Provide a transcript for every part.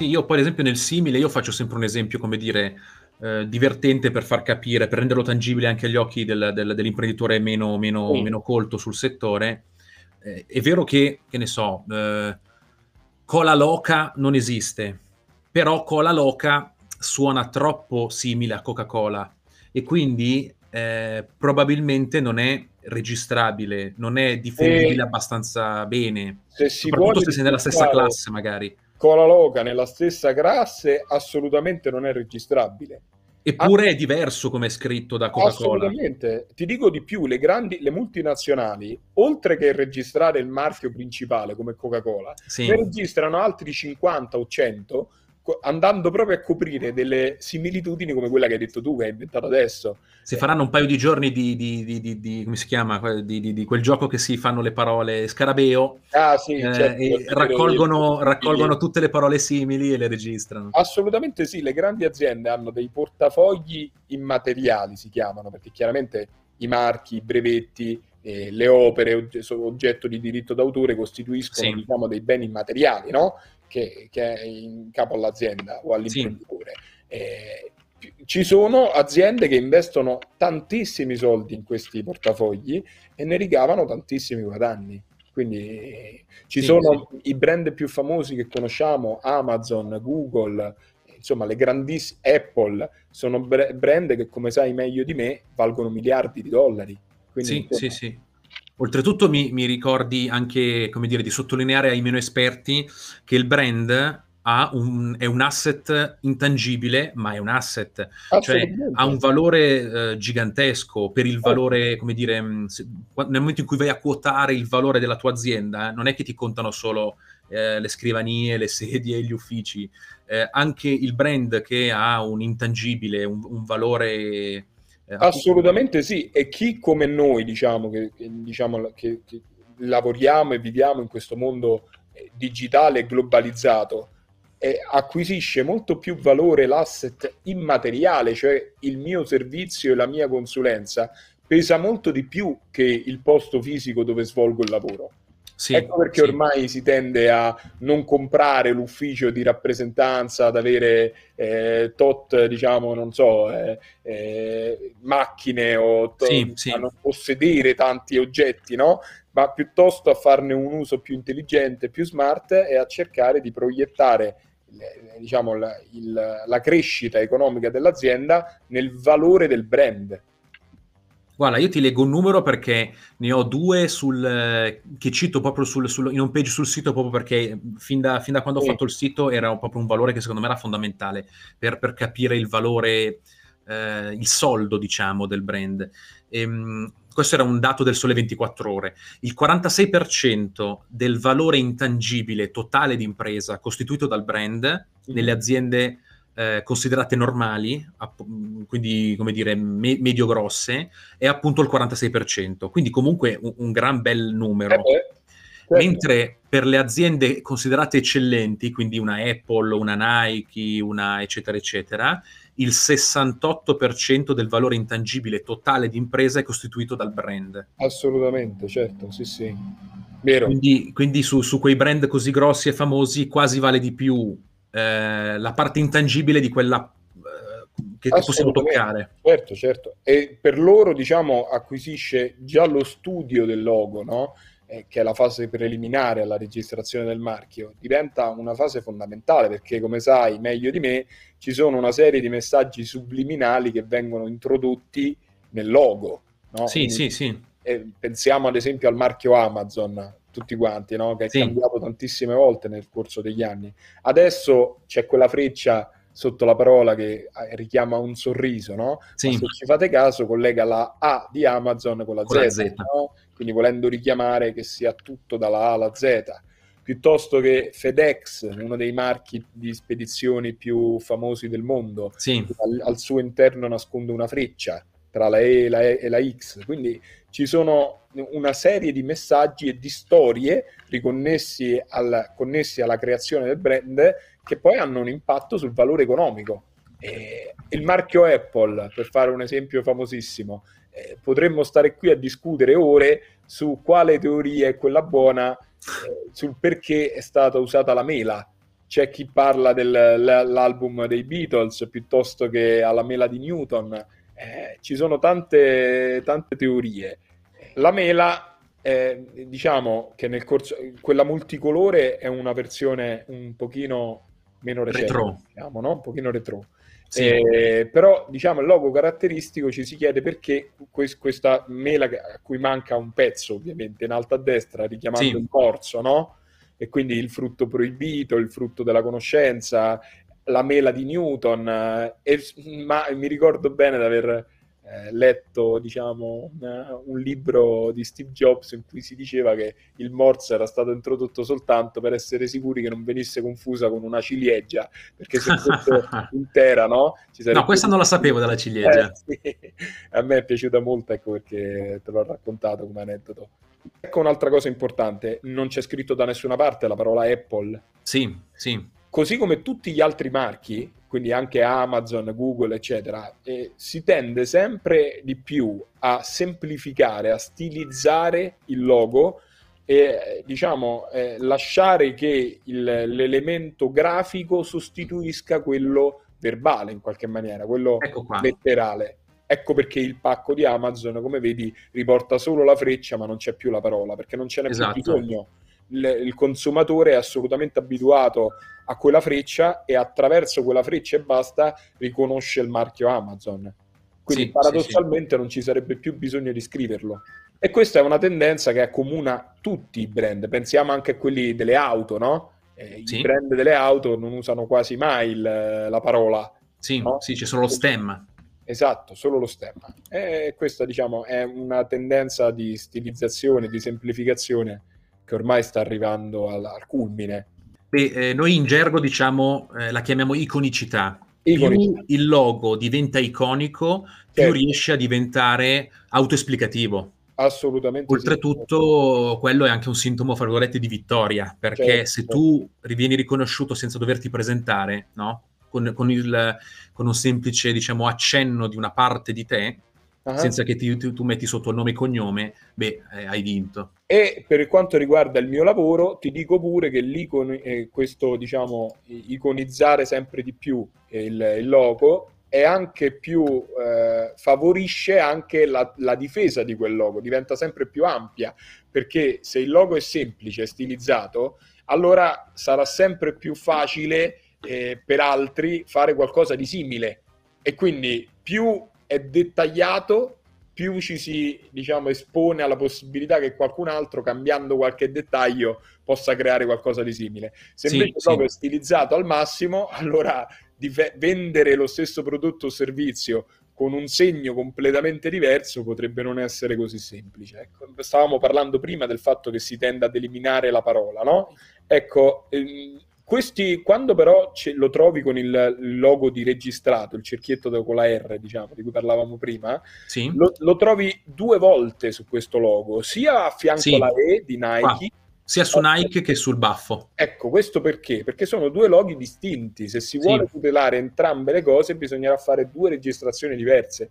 Sì, io poi ad esempio nel simile, io faccio sempre un esempio, come dire, eh, divertente per far capire, per renderlo tangibile anche agli occhi del, del, dell'imprenditore meno, meno, sì. meno, colto sul settore. Eh, è vero che, che ne so, eh, cola loca non esiste, però cola loca suona troppo simile a Coca-Cola e quindi eh, probabilmente non è registrabile, non è difendibile abbastanza bene, se soprattutto se sei nella stessa classe magari. Cola Loca nella stessa classe assolutamente non è registrabile. Eppure è diverso come è scritto da Coca-Cola. Assolutamente. Ti dico di più, le grandi, le multinazionali, oltre che registrare il marchio principale come Coca-Cola, sì. ne registrano altri 50 o 100 andando proprio a coprire delle similitudini come quella che hai detto tu, che hai inventato adesso. Si faranno un paio di giorni di, di, di, di come si chiama, di, quel gioco che si fanno le parole scarabeo, ah, sì, eh, certo, e raccolgono, raccolgono tutte le parole simili e le registrano. Assolutamente sì, le grandi aziende hanno dei portafogli immateriali, si chiamano, perché chiaramente i marchi, i brevetti, eh, le opere oggetto di diritto d'autore costituiscono sì. diciamo, dei beni immateriali, no? Che, che è in capo all'azienda o all'imprenditore. Sì. Eh, ci sono aziende che investono tantissimi soldi in questi portafogli e ne ricavano tantissimi guadagni. Quindi ci sì, sono sì. i brand più famosi che conosciamo, Amazon, Google, insomma le grandissime Apple, sono brand che come sai meglio di me valgono miliardi di dollari. Quindi, sì, insomma, sì, sì. Oltretutto mi, mi, ricordi anche, come dire, di sottolineare ai meno esperti che il brand un, è un asset intangibile, ma è un asset, cioè ha un valore eh, gigantesco per il valore, come dire, mm, se, nel momento in cui vai a quotare il valore della tua azienda, eh, non è che ti contano solo eh, le scrivanie, le sedie, e gli uffici, eh, anche il brand che ha un intangibile, un, un valore Assolutamente sì, e chi come noi, diciamo, che, diciamo, che, che lavoriamo e viviamo in questo mondo eh, digitale globalizzato, eh, acquisisce molto più valore l'asset immateriale, cioè il mio servizio e la mia consulenza, pesa molto di più che il posto fisico dove svolgo il lavoro. Sì, ecco perché sì. ormai si tende a non comprare l'ufficio di rappresentanza, ad avere eh, tot, diciamo, non so, eh, eh, macchine o tot, sì, a non possedere tanti oggetti, no? Ma piuttosto a farne un uso più intelligente, più smart e a cercare di proiettare diciamo, la, il, la crescita economica dell'azienda nel valore del brand. Guarda, io ti leggo un numero perché ne ho due sul, che cito proprio sul, sul, in un page sul sito proprio perché fin da, fin da quando sì. ho fatto il sito era proprio un valore che secondo me era fondamentale per, per capire il valore, eh, il soldo diciamo del brand. Ehm, questo era un dato del Sole 24 Ore. Il 46% del valore intangibile totale di impresa costituito dal brand nelle aziende eh, considerate normali, app- quindi come dire me- medio-grosse, è appunto il 46%, quindi comunque un, un gran bel numero. Eh certo. Mentre per le aziende considerate eccellenti, quindi una Apple, una Nike, una eccetera eccetera, il 68% del valore intangibile totale di impresa è costituito dal brand. Assolutamente, certo, sì sì. Vero. Quindi, quindi su, su, quei brand così grossi e famosi quasi vale di più eh, la parte intangibile di quella eh, che, che possiamo toccare. Certo, certo. E per loro, diciamo, acquisisce già lo studio del logo, no? eh, che è la fase preliminare alla registrazione del marchio, diventa una fase fondamentale perché, come sai meglio di me, ci sono una serie di messaggi subliminali che vengono introdotti nel logo. No? Sì, Quindi, sì, sì. Pensiamo ad esempio al marchio Amazon tutti quanti, no? che è sì. cambiato tantissime volte nel corso degli anni. Adesso c'è quella freccia sotto la parola che eh, richiama un sorriso, no? Sì. se ci fate caso, collega la A di Amazon con la con Z, la Z. No? quindi volendo richiamare che sia tutto dalla A alla Z. Piuttosto che FedEx, uno dei marchi di spedizioni più famosi del mondo, sì. al, al suo interno nasconde una freccia tra la E e la, e e la X. Quindi ci sono una serie di messaggi e di storie riconnessi al, connessi alla creazione del brand che poi hanno un impatto sul valore economico. Eh, il marchio Apple, per fare un esempio famosissimo, eh, potremmo stare qui a discutere ore su quale teoria è quella buona, eh, sul perché è stata usata la mela c'è chi parla dell'album dei Beatles piuttosto che alla mela di Newton. Eh, ci sono tante, tante teorie. La mela, eh, diciamo che nel corso, quella multicolore è una versione un pochino meno recente, retro. Diciamo, no? un pochino retro. Sì. Eh, però diciamo il logo caratteristico ci si chiede perché quest- questa mela a cui manca un pezzo ovviamente in alto a destra richiamando sì. il corso no? e quindi il frutto proibito il frutto della conoscenza la mela di Newton eh, e, ma mi ricordo bene di aver eh, letto diciamo, un, un, libro di Steve Jobs in cui si diceva che il Morse era stato introdotto soltanto per essere sicuri che non venisse confusa con una ciliegia, perché se fosse intera, no? no, questa non la sapevo della ciliegia. Eh, sì. A me è piaciuta molto, ecco perché te l'ho raccontato come aneddoto. Ecco un'altra cosa importante, non c'è scritto da nessuna parte la parola Apple. Sì, sì. Così come tutti gli altri marchi, quindi anche Amazon, Google, eccetera, eh, si tende sempre di più a semplificare, a stilizzare il logo e diciamo eh, lasciare che il, l'elemento grafico sostituisca quello verbale in qualche maniera, quello ecco letterale. Ecco perché il pacco di Amazon, come vedi, riporta solo la freccia, ma non c'è più la parola, perché non ce n'è esatto. più bisogno il, il consumatore è assolutamente abituato a quella freccia e attraverso quella freccia e basta riconosce il marchio Amazon. Quindi sì, paradossalmente sì, sì. non ci sarebbe più bisogno di scriverlo. E questa è una tendenza che accomuna tutti i brand. Pensiamo anche a quelli delle auto, no? Eh, I brand delle auto non usano quasi mai il, la parola. Sì, no? sì, c'è solo lo stemma. Esatto, solo lo stemma. E questa, diciamo, è una tendenza di stilizzazione, di semplificazione che ormai sta arrivando al, al culmine. Beh, eh, noi in gergo diciamo eh, la chiamiamo iconicità. iconicità. Più il logo diventa iconico, certo. più riesce a diventare autoesplicativo. Assolutamente. Oltretutto, sì. quello è anche un sintomo, fra virgolette, di vittoria, perché certo, se certo. tu vieni riconosciuto senza doverti presentare, no? con, con, il, con un semplice diciamo, accenno di una parte di te, uh-huh. senza che ti, tu, tu, metti sotto il nome e cognome, beh, eh, hai vinto. E per quanto riguarda il mio lavoro, ti dico pure che eh, questo, diciamo, iconizzare sempre di più il, il logo è anche più eh, favorisce anche la, la, difesa di quel logo, diventa sempre più ampia, perché se il logo è semplice, stilizzato, allora sarà sempre più facile eh, per altri fare qualcosa di simile e quindi più è dettagliato, più ci si diciamo, espone alla possibilità che qualcun altro, cambiando qualche dettaglio, possa creare qualcosa di simile. Se sì, invece sì. proprio è stilizzato al massimo, allora ve- vendere lo stesso prodotto o servizio con un segno completamente diverso potrebbe non essere così semplice. Ecco, stavamo parlando prima del fatto che si tende ad eliminare la parola, no? Ecco, ehm, questi, quando però ce, lo trovi con il logo di registrato, il cerchietto con la R, diciamo, di cui parlavamo prima, sì. lo, lo, trovi due volte su questo logo, sia a fianco sì. alla E di Nike, ah, sia su Nike che sul baffo. Ecco, questo perché? Perché sono due loghi distinti. Se si vuole sì. tutelare entrambe le cose, bisognerà fare due registrazioni diverse.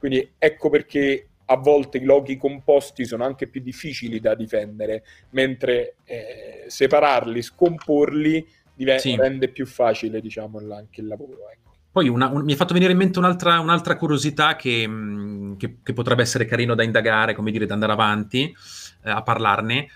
Quindi ecco perché a volte i loghi composti sono anche più difficili da difendere, mentre eh, separarli, scomporli div- sì. rende più facile, diciamo, anche il lavoro. Ecco. Poi una, un, mi è fatto venire in mente un'altra, un'altra curiosità che, mh, che, che, potrebbe essere carino da indagare, come dire, da andare avanti eh, a parlarne.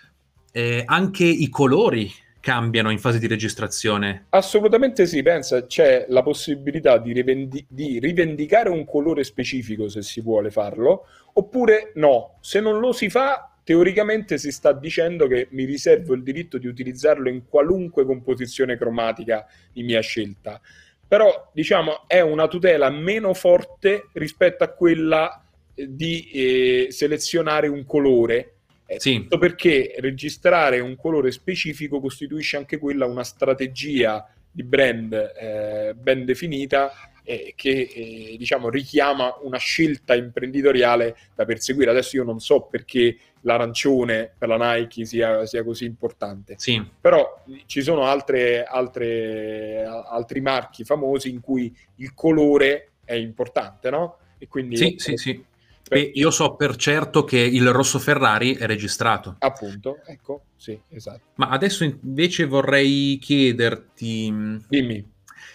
Eh, anche i colori cambiano in fase di registrazione? Assolutamente sì, pensa, c'è la possibilità di, rivendi- di, rivendicare un colore specifico se si vuole farlo, oppure no, se non lo si fa, teoricamente si sta dicendo che mi riservo il diritto di utilizzarlo in qualunque composizione cromatica di mia scelta. Però, diciamo, è una tutela meno forte rispetto a quella di eh, selezionare un colore sì. perché registrare un colore specifico costituisce anche quella una strategia di brand eh, ben definita eh, che eh, diciamo richiama una scelta imprenditoriale da perseguire. Adesso io non so perché l'arancione per la Nike sia, sia così importante, sì. però ci sono altre, altre, altri marchi famosi in cui il colore è importante, no? E quindi sì, sì, sì Beh, io so per certo che il rosso Ferrari è registrato. Appunto, ecco, sì, esatto. Ma adesso invece vorrei chiederti... Dimmi.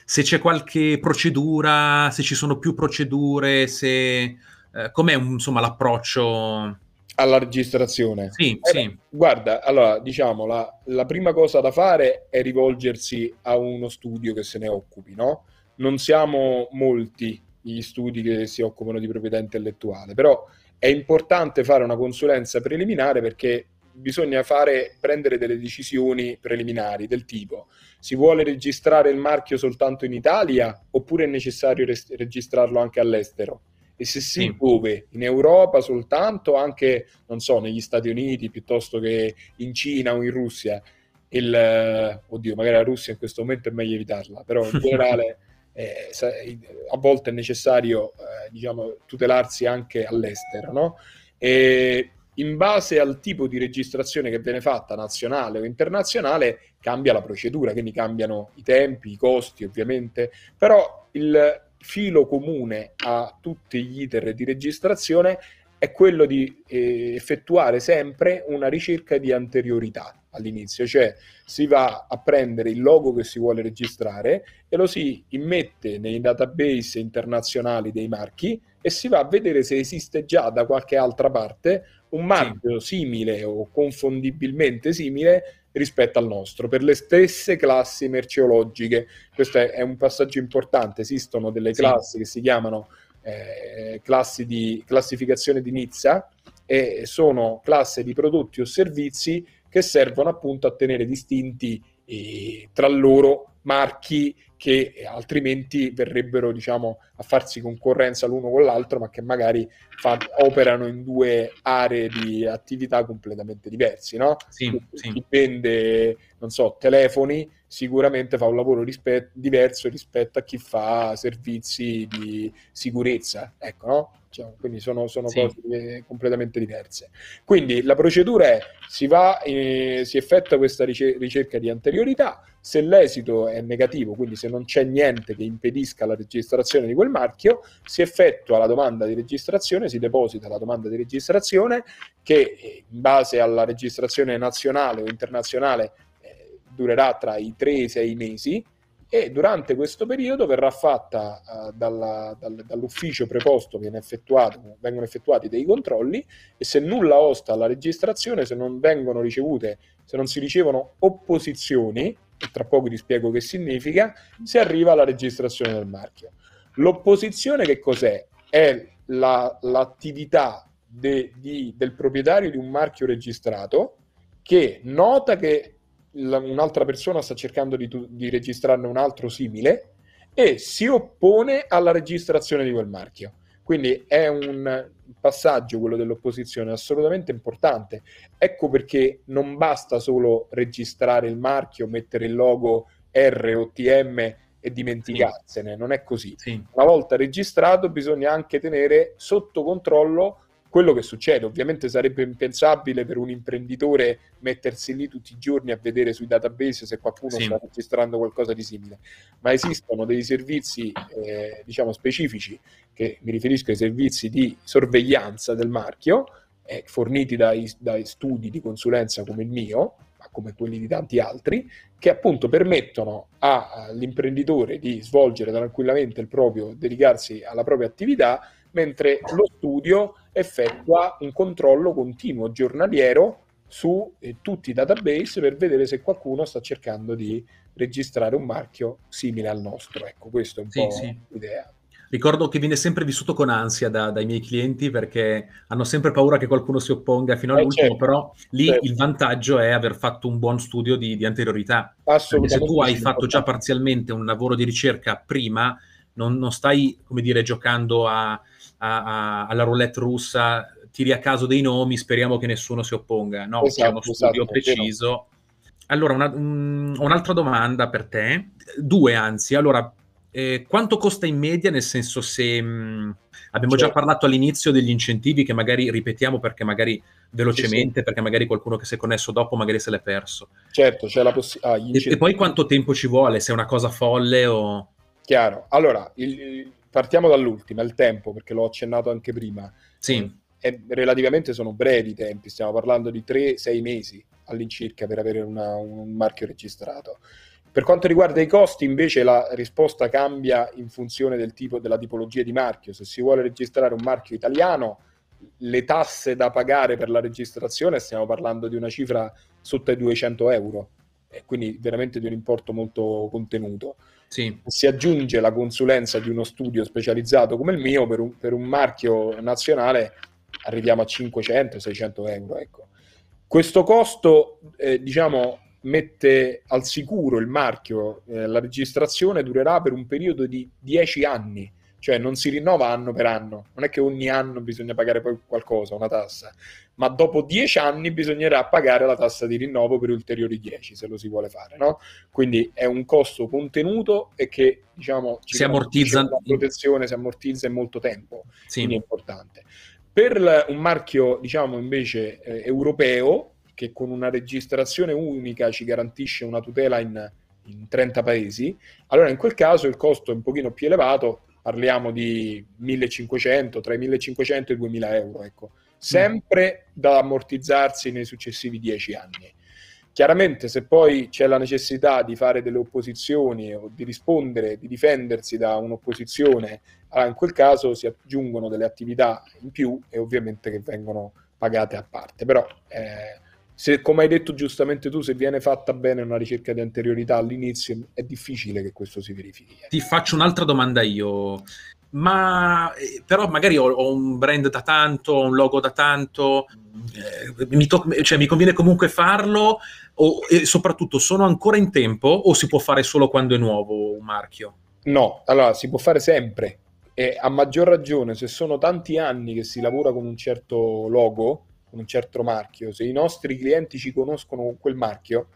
Se c'è qualche procedura, se ci sono più procedure, se... Eh, com'è insomma l'approccio alla registrazione. Sì, eh, sì. Guarda, allora diciamo la, la, prima cosa da fare è rivolgersi a uno studio che se ne occupi, no? Non siamo molti gli studi che si occupano di proprietà intellettuale, però è importante fare una consulenza preliminare perché bisogna fare, prendere delle decisioni preliminari del tipo si vuole registrare il marchio soltanto in Italia oppure è necessario res- registrarlo anche all'estero? E se sì, sì, dove? In Europa soltanto, anche, non so, negli Stati Uniti piuttosto che in Cina o in Russia? Il, oddio, magari la Russia in questo momento è meglio evitarla, però in generale eh, a volte è necessario eh, diciamo, tutelarsi anche all'estero, no? E in base al tipo di registrazione che viene fatta, nazionale o internazionale, cambia la procedura, quindi cambiano i tempi, i costi ovviamente, però il filo comune a tutti gli iter di registrazione è quello di eh, effettuare sempre una ricerca di anteriorità all'inizio, cioè si va a prendere il logo che si vuole registrare e lo si immette nei database internazionali dei marchi e si va a vedere se esiste già da qualche altra parte un marchio sì. simile o confondibilmente simile rispetto al nostro, per le stesse classi merceologiche. Questo è, è un passaggio importante, esistono delle classi sì. che si chiamano eh, classi di classificazione di Nizza e sono classi di prodotti o servizi che servono appunto a tenere distinti eh, tra loro marchi che altrimenti verrebbero diciamo, a farsi concorrenza l'uno con l'altro, ma che magari fa, operano in due aree di attività completamente diverse. No? Sì, chi, sì. chi vende, non so, telefoni sicuramente fa un lavoro rispe- diverso rispetto a chi fa servizi di sicurezza. Ecco, no? Cioè, quindi sono, sono sì. cose completamente diverse. Quindi la procedura è si, va, eh, si effettua questa ricerca di anteriorità, se l'esito è negativo, quindi se non c'è niente che impedisca la registrazione di quel marchio, si effettua la domanda di registrazione, si deposita la domanda di registrazione che eh, in base alla registrazione nazionale o internazionale eh, durerà tra i 3 e i 6 mesi e durante questo periodo verrà fatta uh, dalla, dal, dall'ufficio preposto, vengono effettuati dei controlli e se nulla osta alla registrazione, se non vengono ricevute, se non si ricevono opposizioni, e tra poco ti spiego che significa, si arriva alla registrazione del marchio. L'opposizione che cos'è? È la, l'attività de, di, del proprietario di un marchio registrato che nota che un'altra persona sta cercando di, di registrarne un altro simile e si oppone alla registrazione di quel marchio. Quindi è un passaggio, quello dell'opposizione, assolutamente importante. Ecco perché non basta solo registrare il marchio, mettere il logo R o TM e dimenticarsene, sì. non è così. Sì. Una volta registrato bisogna anche tenere sotto controllo quello che succede. Ovviamente sarebbe impensabile per un imprenditore mettersi lì tutti i giorni a vedere sui database se qualcuno sì. sta registrando qualcosa di simile, ma esistono dei servizi eh, diciamo specifici, che mi riferisco ai servizi di sorveglianza del marchio, eh, forniti dai, dai studi di consulenza come il mio, ma come quelli di tanti altri, che appunto permettono all'imprenditore di svolgere tranquillamente il proprio, dedicarsi alla propria attività mentre lo studio effettua un controllo continuo giornaliero su eh, tutti i database per vedere se qualcuno sta cercando di registrare un marchio simile al nostro. Ecco, questo è un sì, po' sì. l'idea. Ricordo che viene sempre vissuto con ansia da, dai miei clienti perché hanno sempre paura che qualcuno si opponga fino eh, all'ultimo, certo, però lì certo. il vantaggio è aver fatto un buon studio di, di anteriorità. Assolutamente. se tu hai fatto già parzialmente un lavoro di ricerca prima, non, non stai, come dire, giocando a, a, a, alla roulette russa, tiri a caso dei nomi, speriamo che nessuno si opponga. No, esatto, c'è uno studio esatto, preciso. Allora, una, un, un'altra domanda per te, due anzi. Allora, eh, quanto costa in media? Nel senso, se mh, mm, abbiamo certo. già parlato all'inizio degli incentivi, che magari ripetiamo perché magari velocemente, sì, sì. perché magari qualcuno che si è connesso dopo magari se l'è perso. Certo, c'è la possibilità. Ah, e, e, poi quanto tempo ci vuole? Se è una cosa folle o. Chiaro. Allora, il, partiamo dall'ultima, il tempo, perché l'ho accennato anche prima. Sì. E relativamente sono brevi i tempi, stiamo parlando di 3-6 mesi all'incirca per avere una, un marchio registrato. Per quanto riguarda i costi, invece, la risposta cambia in funzione del tipo, della tipologia di marchio. Se si vuole registrare un marchio italiano, le tasse da pagare per la registrazione stiamo parlando di una cifra sotto ai 200 euro, e quindi veramente di un importo molto contenuto. Sì. Si aggiunge la consulenza di uno studio specializzato come il mio per un, per un marchio nazionale, arriviamo a 500-600 euro. Ecco. Questo costo, eh, diciamo, mette al sicuro il marchio, eh, la registrazione durerà per un periodo di 10 anni, cioè non si rinnova anno per anno, non è che ogni anno bisogna pagare poi qualcosa, una tassa, ma dopo 10 anni bisognerà pagare la tassa di rinnovo per ulteriori 10 se lo si vuole fare, no? Quindi è un costo contenuto e che diciamo si ammortizza la protezione si ammortizza in molto tempo, sì. quindi è importante. Per un marchio, diciamo, invece eh, europeo, che con una registrazione unica ci garantisce una tutela in, in 30 paesi, allora in quel caso il costo è un pochino più elevato, parliamo di 1500, tra i 1500 e i 2000 euro, ecco. sempre mm. da ammortizzarsi nei successivi 10 anni. Chiaramente se poi c'è la necessità di fare delle opposizioni o di rispondere, di difendersi da un'opposizione, allora in quel caso si aggiungono delle attività in più e ovviamente che vengono pagate a parte. Però eh, se, come hai detto giustamente tu, se viene fatta bene una ricerca di anteriorità all'inizio, è difficile che questo si verifichi. Ti faccio un'altra domanda io. Ma eh, però magari ho, ho, un brand da tanto, ho un logo da tanto, eh, mi, to- cioè, mi, conviene comunque farlo o, e soprattutto sono ancora in tempo o si può fare solo quando è nuovo un marchio? No, allora si può fare sempre e a maggior ragione se sono tanti anni che si lavora con un certo logo, con un certo marchio, se i nostri clienti ci conoscono con quel marchio,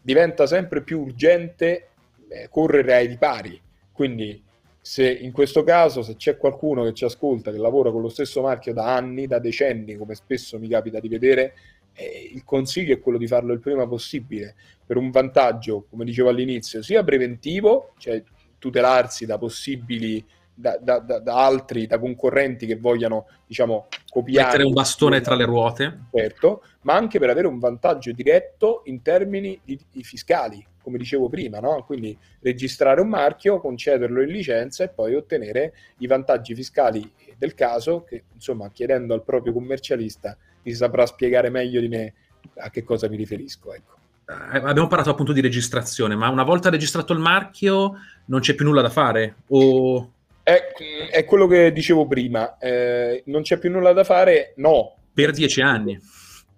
diventa sempre più urgente eh, correre ai ripari. Quindi se in questo caso se c'è qualcuno che ci ascolta che lavora con lo stesso marchio da anni, da decenni, come spesso mi capita di vedere, eh, il consiglio è quello di farlo il prima possibile per un vantaggio, come dicevo all'inizio, sia preventivo, cioè tutelarsi da possibili da, da, da, altri, da concorrenti che vogliano, diciamo, copiare. Mettere un bastone tra le ruote. Certo, ma anche per avere un vantaggio diretto in termini di, di fiscali, come dicevo prima, no? Quindi registrare un marchio, concederlo in licenza e poi ottenere i vantaggi fiscali del caso, che insomma, chiedendo al proprio commercialista, mi saprà spiegare meglio di me a che cosa mi riferisco, ecco eh, abbiamo parlato appunto di registrazione, ma una volta registrato il marchio non c'è più nulla da fare? O... È, è quello che dicevo prima, eh, non c'è più nulla da fare, no. Per dieci anni.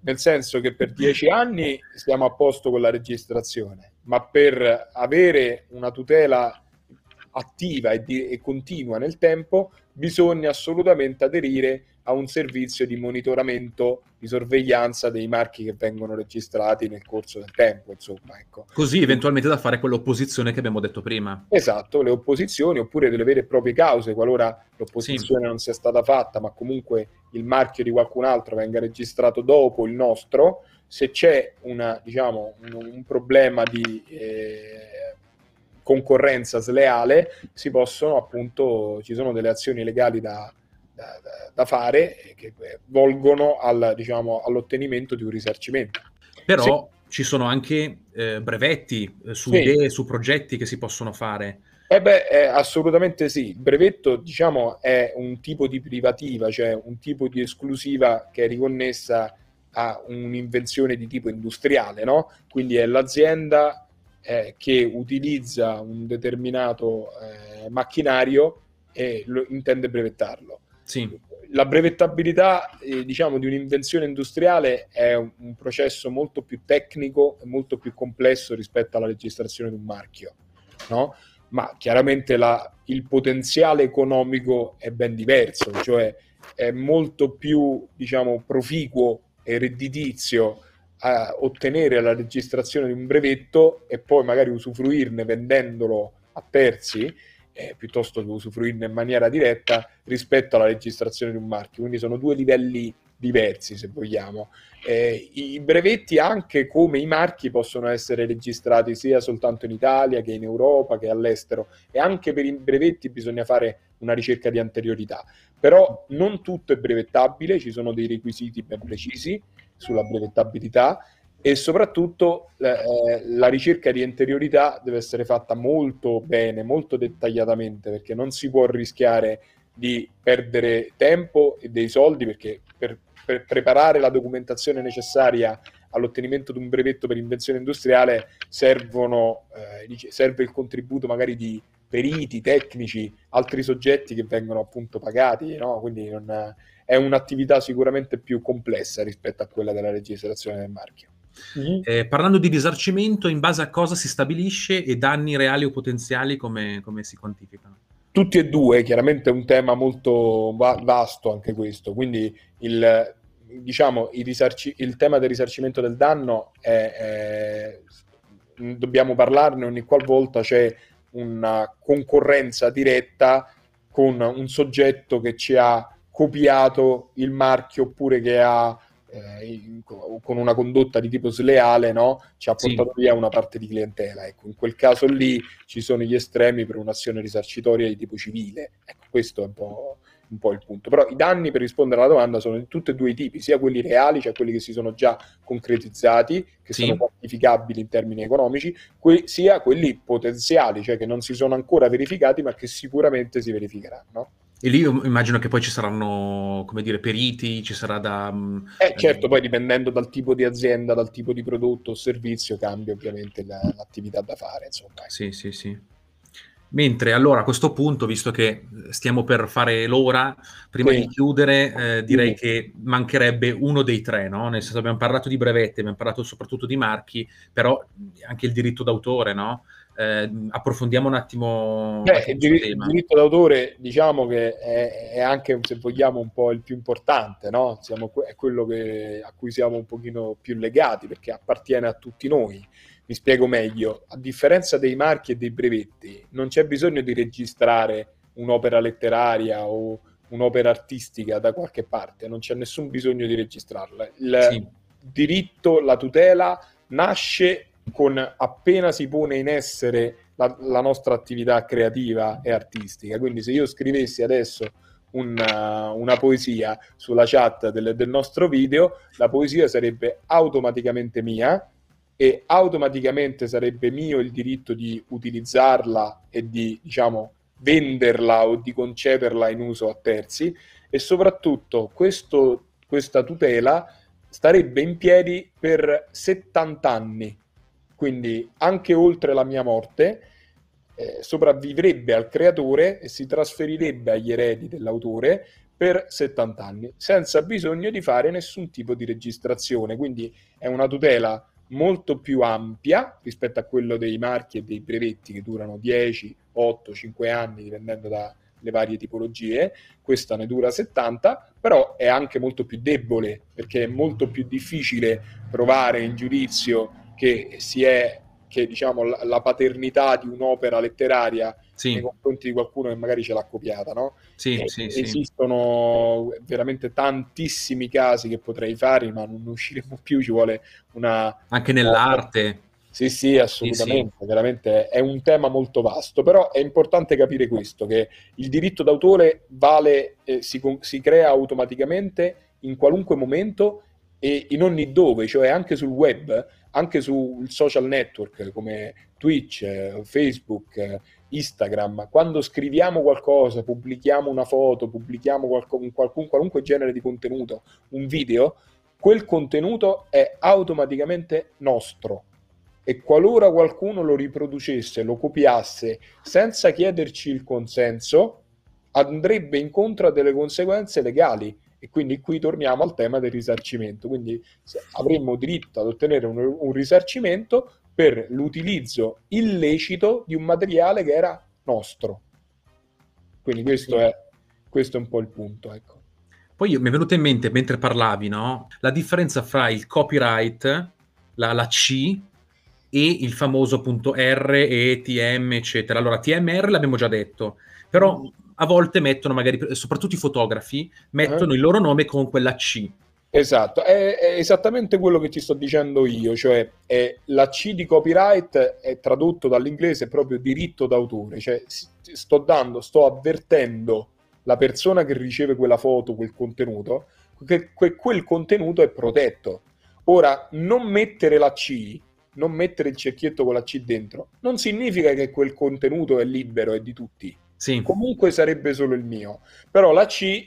Nel senso che per dieci anni siamo a posto con la registrazione, ma per avere una tutela attiva e, di, e continua nel tempo bisogna assolutamente aderire a un servizio di monitoramento, di sorveglianza dei marchi che vengono registrati nel corso del tempo. Insomma, ecco. Così eventualmente da fare quell'opposizione che abbiamo detto prima. Esatto, le opposizioni oppure delle vere e proprie cause, qualora l'opposizione sì. non sia stata fatta, ma comunque il marchio di qualcun altro venga registrato dopo il nostro, se c'è una, diciamo, un, un problema di... Eh, concorrenza sleale si possono appunto ci sono delle azioni legali da, da, da fare che volgono al, diciamo, all'ottenimento di un risarcimento. Però sì. ci sono anche eh, brevetti eh, su sì. idee, su progetti che si possono fare. Eh beh, eh, assolutamente sì. Il brevetto, diciamo, è un tipo di privativa, cioè un tipo di esclusiva che è riconnessa a un'invenzione di tipo industriale, no? Quindi è l'azienda eh, che utilizza un determinato eh, macchinario e lo, intende brevettarlo. Sì. La brevettabilità eh, diciamo, di un'invenzione industriale è un, processo molto più tecnico e molto più complesso rispetto alla registrazione di un marchio, no? ma chiaramente la, il potenziale economico è ben diverso, cioè è molto più diciamo, proficuo e redditizio a ottenere la registrazione di un brevetto e poi magari usufruirne vendendolo a terzi eh, piuttosto che usufruirne in maniera diretta rispetto alla registrazione di un marchio. Quindi sono due livelli diversi, se vogliamo. Eh, I brevetti, anche come i marchi, possono essere registrati sia soltanto in Italia che in Europa che all'estero e anche per i brevetti bisogna fare una ricerca di anteriorità. Però non tutto è brevettabile, ci sono dei requisiti ben precisi sulla brevettabilità e soprattutto eh, la ricerca di anteriorità deve essere fatta molto bene, molto dettagliatamente, perché non si può rischiare di perdere tempo e dei soldi, perché per, per preparare la documentazione necessaria all'ottenimento di un brevetto per invenzione industriale servono, eh, serve il contributo magari di periti, tecnici, altri soggetti che vengono appunto pagati, no? quindi non, è un'attività sicuramente più complessa rispetto a quella della registrazione del marchio. Mm-hmm. Eh, parlando di risarcimento, in base a cosa si stabilisce e danni reali o potenziali come, come si quantificano? Tutti e due, chiaramente è un tema molto va- vasto anche questo, quindi il, diciamo, il, risarci- il, tema del risarcimento del danno è, è, dobbiamo parlarne ogni qualvolta c'è una concorrenza diretta con un soggetto che ci ha copiato il marchio oppure che ha eh, con una condotta di tipo sleale no? ci ha portato sì. via una parte di clientela. Ecco, in quel caso lì ci sono gli estremi per un'azione risarcitoria di tipo civile. Ecco, questo è un po', un po' il punto. Però i danni, per rispondere alla domanda, sono di tutti e due i tipi, sia quelli reali, cioè quelli che si sono già concretizzati, che sì. sono quantificabili in termini economici, que- sia quelli potenziali, cioè che non si sono ancora verificati, ma che sicuramente si verificheranno. E lì immagino che poi ci saranno, come dire, periti, ci sarà da... Mm, eh, certo, eh, poi dipendendo dal tipo di azienda, dal tipo di prodotto o servizio, cambia ovviamente la, l'attività da fare, insomma. Sì, sì, sì. Mentre allora a questo punto, visto che stiamo per fare l'ora, prima sì. di chiudere, eh, direi sì. che mancherebbe uno dei tre, no? Nel senso abbiamo parlato di brevetti, abbiamo parlato soprattutto di marchi, però anche il diritto d'autore, no? Eh, approfondiamo un attimo Beh, il, dir- il, diritto d'autore diciamo che è, è, anche se vogliamo un po' il più importante no? siamo, è quello che, a cui siamo un pochino più legati perché appartiene a tutti noi mi spiego meglio a differenza dei marchi e dei brevetti non c'è bisogno di registrare un'opera letteraria o un'opera artistica da qualche parte non c'è nessun bisogno di registrarla il sì. diritto la tutela nasce con appena si pone in essere la, la, nostra attività creativa e artistica. Quindi se io scrivessi adesso una, una poesia sulla chat del, del, nostro video, la poesia sarebbe automaticamente mia e automaticamente sarebbe mio il diritto di utilizzarla e di, diciamo, venderla o di concederla in uso a terzi e soprattutto questo, questa tutela starebbe in piedi per 70 anni quindi anche oltre la mia morte eh, sopravvivrebbe al creatore e si trasferirebbe agli eredi dell'autore per 70 anni, senza bisogno di fare nessun tipo di registrazione. Quindi è una tutela molto più ampia rispetto a quello dei marchi e dei brevetti che durano 10, 8, 5 anni, dipendendo dalle varie tipologie. Questa ne dura 70, però è anche molto più debole perché è molto più difficile provare in giudizio che si è che diciamo la, la paternità di un'opera letteraria sì. nei confronti di qualcuno che magari ce l'ha copiata, no? Sì, sì, esistono veramente tantissimi casi che potrei fare, ma non usciremo più, ci vuole una... Anche nell'arte. Sì, sì, assolutamente, sì, veramente è un tema molto vasto, però è importante capire questo, che il diritto d'autore vale, eh, si, si crea automaticamente in qualunque momento e in ogni dove, cioè anche sul web, anche sul social network come Twitch, Facebook, Instagram, quando scriviamo qualcosa, pubblichiamo una foto, pubblichiamo qualco, un qualcun, qualunque genere di contenuto, un video, quel contenuto è automaticamente nostro. E qualora qualcuno lo riproducesse, lo copiasse senza chiederci il consenso, andrebbe incontro a delle conseguenze legali e quindi qui torniamo al tema del risarcimento. Quindi avremmo diritto ad ottenere un, un risarcimento per l'utilizzo illecito di un materiale che era nostro. Quindi questo, è, questo è un po' il punto. Ecco. Poi mi è venuto in mente mentre parlavi no? la differenza fra il copyright, la, la C e il famoso appunto R e TM, eccetera. Allora, TMR l'abbiamo già detto, però mm a volte mettono magari, soprattutto i fotografi, mettono uh-huh. il loro nome con quella C. Esatto, è, è, esattamente quello che ti sto dicendo io, cioè è, la C di copyright è tradotto dall'inglese proprio diritto d'autore, cioè sto dando, sto avvertendo la persona che riceve quella foto, quel contenuto, che, che quel contenuto è protetto. Ora, non mettere la C, non mettere il cerchietto con la C dentro, non significa che quel contenuto è libero e di tutti. Sì. Comunque sarebbe solo il mio. Però la C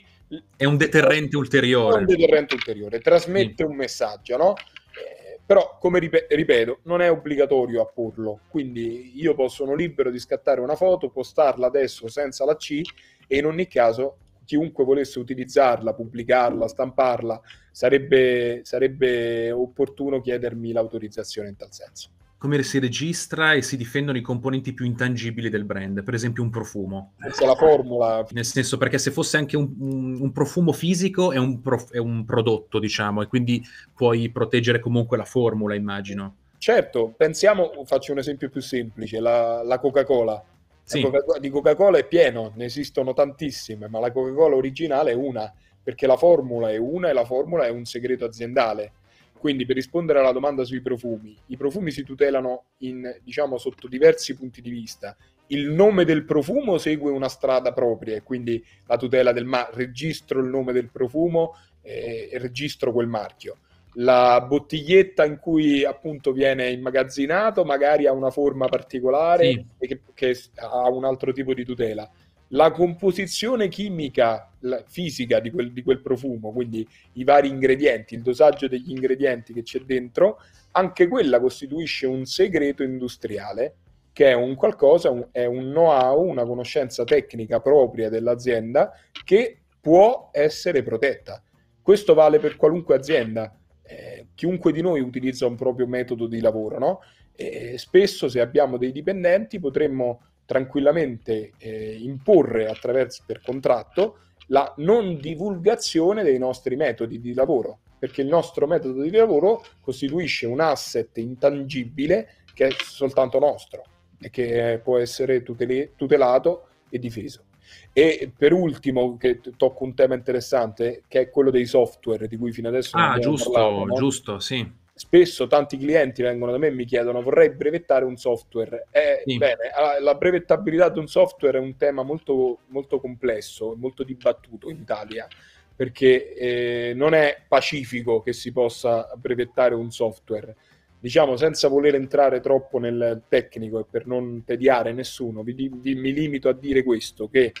è un deterrente ulteriore. È un deterrente ulteriore, trasmette sì. un messaggio, no? Eh, però, come rip- ripeto, non è obbligatorio apporlo. Quindi io sono libero di scattare una foto, postarla adesso senza la C e in ogni caso chiunque volesse utilizzarla, pubblicarla, stamparla, sarebbe, sarebbe opportuno chiedermi l'autorizzazione in tal senso come si registra e si difendono i componenti più intangibili del brand, per esempio un profumo. Questa è la formula. Nel senso, perché se fosse anche un, un, un profumo fisico è un, prof, è un, prodotto, diciamo, e quindi puoi proteggere comunque la formula, immagino. Certo, pensiamo, faccio un esempio più semplice, la, la Coca-Cola. Sì. Coca- di Coca-Cola è pieno, ne esistono tantissime, ma la Coca-Cola originale è una, perché la formula è una e la formula è un segreto aziendale quindi per rispondere alla domanda sui profumi, i profumi si tutelano in, diciamo, sotto diversi punti di vista. Il nome del profumo segue una strada propria, quindi la tutela del marchio, registro il nome del profumo eh, e registro quel marchio. La bottiglietta in cui appunto viene immagazzinato magari ha una forma particolare sì. e che, che ha un altro tipo di tutela la composizione chimica, la fisica di quel, di quel, profumo, quindi i vari ingredienti, il dosaggio degli ingredienti che c'è dentro, anche quella costituisce un segreto industriale che è un qualcosa, un, è un know-how, una conoscenza tecnica propria dell'azienda che può essere protetta. Questo vale per qualunque azienda. Eh, chiunque di noi utilizza un proprio metodo di lavoro, no? E spesso se abbiamo dei dipendenti potremmo tranquillamente eh, imporre attraverso per contratto la non divulgazione dei nostri metodi di lavoro, perché il nostro metodo di lavoro costituisce un asset intangibile che è soltanto nostro e che può essere tutele- tutelato e difeso. E per ultimo, che tocco un tema interessante, che è quello dei software di cui fino adesso ah, giusto, parlato, no? giusto, sì spesso tanti clienti vengono da me e mi chiedono vorrei brevettare un software. Eh, sì. Bene, la brevettabilità di un software è un tema molto, molto complesso, molto dibattuto in Italia, perché eh, non è pacifico che si possa brevettare un software. Diciamo, senza voler entrare troppo nel tecnico e per non tediare nessuno, vi, vi, mi limito a dire questo, che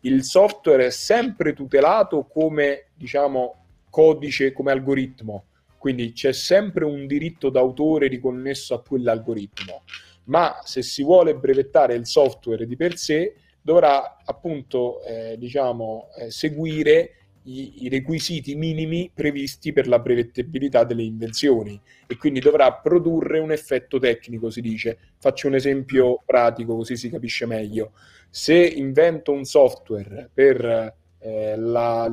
il software è sempre tutelato come, diciamo, codice, come algoritmo quindi c'è sempre un diritto d'autore riconnesso a quell'algoritmo, ma se si vuole brevettare il software di per sé dovrà appunto eh, diciamo, eh, seguire i, i, requisiti minimi previsti per la brevettabilità delle invenzioni e quindi dovrà produrre un effetto tecnico, si dice. Faccio un esempio pratico così si capisce meglio. Se invento un software per eh, la,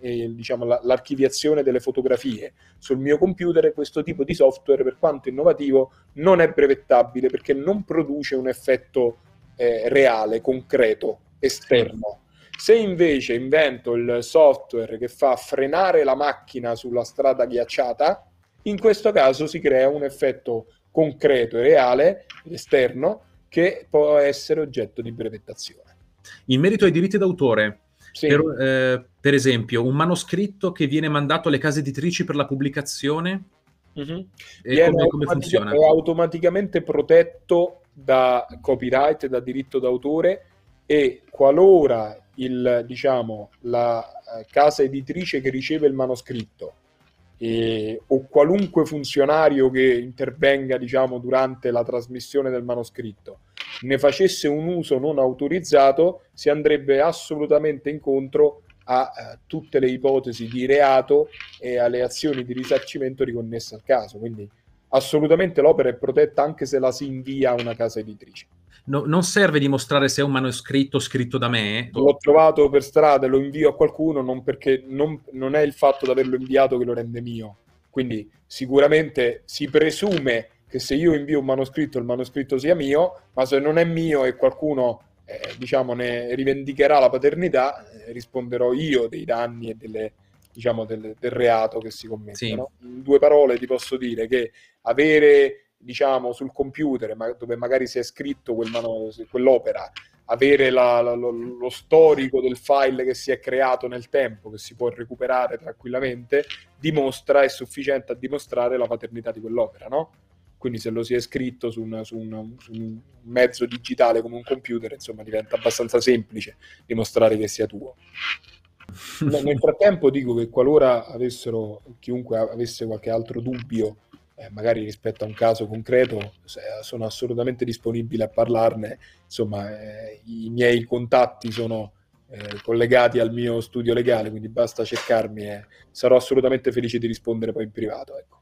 eh, diciamo, la, l'archiviazione delle fotografie sul mio computer, questo tipo di software, per quanto innovativo, non è brevettabile perché non produce un effetto eh, reale, concreto, esterno. Se invece invento il software che fa frenare la macchina sulla strada ghiacciata, in questo caso si crea un effetto concreto e reale, esterno, che può essere oggetto di brevettazione. In merito ai diritti d'autore, sì. Per, eh, per, esempio, un manoscritto che viene mandato alle case editrici per la pubblicazione. Mm-hmm. Come, come funziona? È automaticamente protetto da copyright, da diritto d'autore e qualora il, diciamo, la eh, casa editrice che riceve il manoscritto e, o qualunque funzionario che intervenga diciamo, durante la trasmissione del manoscritto ne facesse un uso non autorizzato, si andrebbe assolutamente incontro a uh, tutte le ipotesi di reato e alle azioni di risarcimento riconnesse al caso. Quindi assolutamente l'opera è protetta anche se la si invia a una casa editrice. No, non serve dimostrare se è un manoscritto scritto da me. L'ho trovato per strada e lo invio a qualcuno non perché non, non è il fatto di averlo inviato che lo rende mio. Quindi sicuramente si presume che se io invio un manoscritto il manoscritto sia mio, ma se non è mio e qualcuno eh, diciamo ne rivendicherà la paternità, eh, risponderò io dei danni e delle diciamo, del, del reato che si commette. Sì. No? In due parole ti posso dire che avere diciamo, sul computer ma, dove magari si è scritto quel mano, quell'opera, avere la, la, lo, lo, storico del file che si è creato nel tempo, che si può recuperare tranquillamente, dimostra, è sufficiente a dimostrare la paternità di quell'opera, no? Quindi se lo si è scritto su, una, su, una, su un mezzo digitale come un computer, insomma, diventa abbastanza semplice dimostrare che sia tuo. Nel frattempo dico che qualora avessero, chiunque avesse qualche altro dubbio eh, magari rispetto a un caso concreto, sono assolutamente disponibile a parlarne. Insomma, eh, i miei contatti sono eh, collegati al mio studio legale, quindi basta cercarmi e sarò assolutamente felice di rispondere poi in privato. Ecco.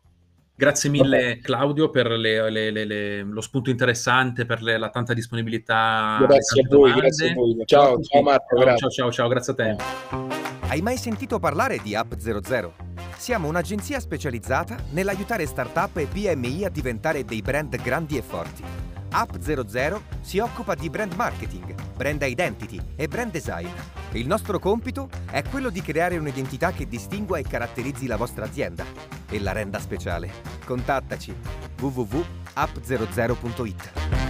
Grazie mille. Claudio per le, le, le, lo spunto interessante, per la tanta disponibilità. Grazie a voi, grazie a voi. Ciao, ciao, ciao Marco. Ciao, ciao, ciao, ciao, grazie a te. Hai mai sentito parlare di App 00? Siamo un'agenzia specializzata nell'aiutare startup e PMI a diventare dei brand grandi e forti. App 00 si occupa di brand marketing, brand identity e brand design. Il nostro compito è quello di creare un'identità che distingua e caratterizzi la vostra azienda e la renda speciale. Contattaci www.app00.it.